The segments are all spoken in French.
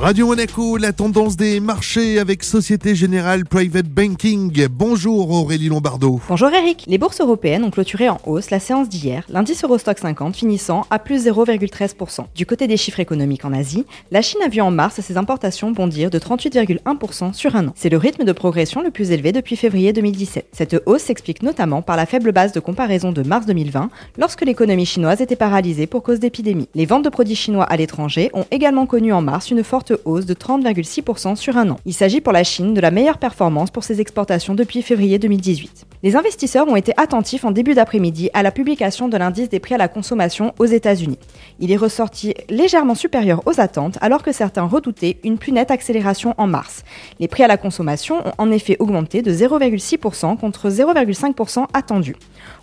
Radio Monaco, la tendance des marchés avec Société Générale Private Banking. Bonjour Aurélie Lombardo. Bonjour Eric. Les bourses européennes ont clôturé en hausse la séance d'hier, l'indice Eurostock 50 finissant à plus 0,13%. Du côté des chiffres économiques en Asie, la Chine a vu en mars ses importations bondir de 38,1% sur un an. C'est le rythme de progression le plus élevé depuis février 2017. Cette hausse s'explique notamment par la faible base de comparaison de mars 2020, lorsque l'économie chinoise était paralysée pour cause d'épidémie. Les ventes de produits chinois à l'étranger ont également connu en mars une forte hausse de 30,6% sur un an. Il s'agit pour la Chine de la meilleure performance pour ses exportations depuis février 2018. Les investisseurs ont été attentifs en début d'après-midi à la publication de l'indice des prix à la consommation aux États-Unis. Il est ressorti légèrement supérieur aux attentes alors que certains redoutaient une plus nette accélération en mars. Les prix à la consommation ont en effet augmenté de 0,6% contre 0,5% attendu.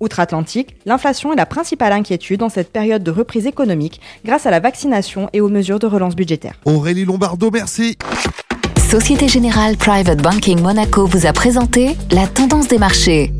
Outre-Atlantique, l'inflation est la principale inquiétude dans cette période de reprise économique grâce à la vaccination et aux mesures de relance budgétaire. Lombardo, merci. Société Générale Private Banking Monaco vous a présenté la tendance des marchés.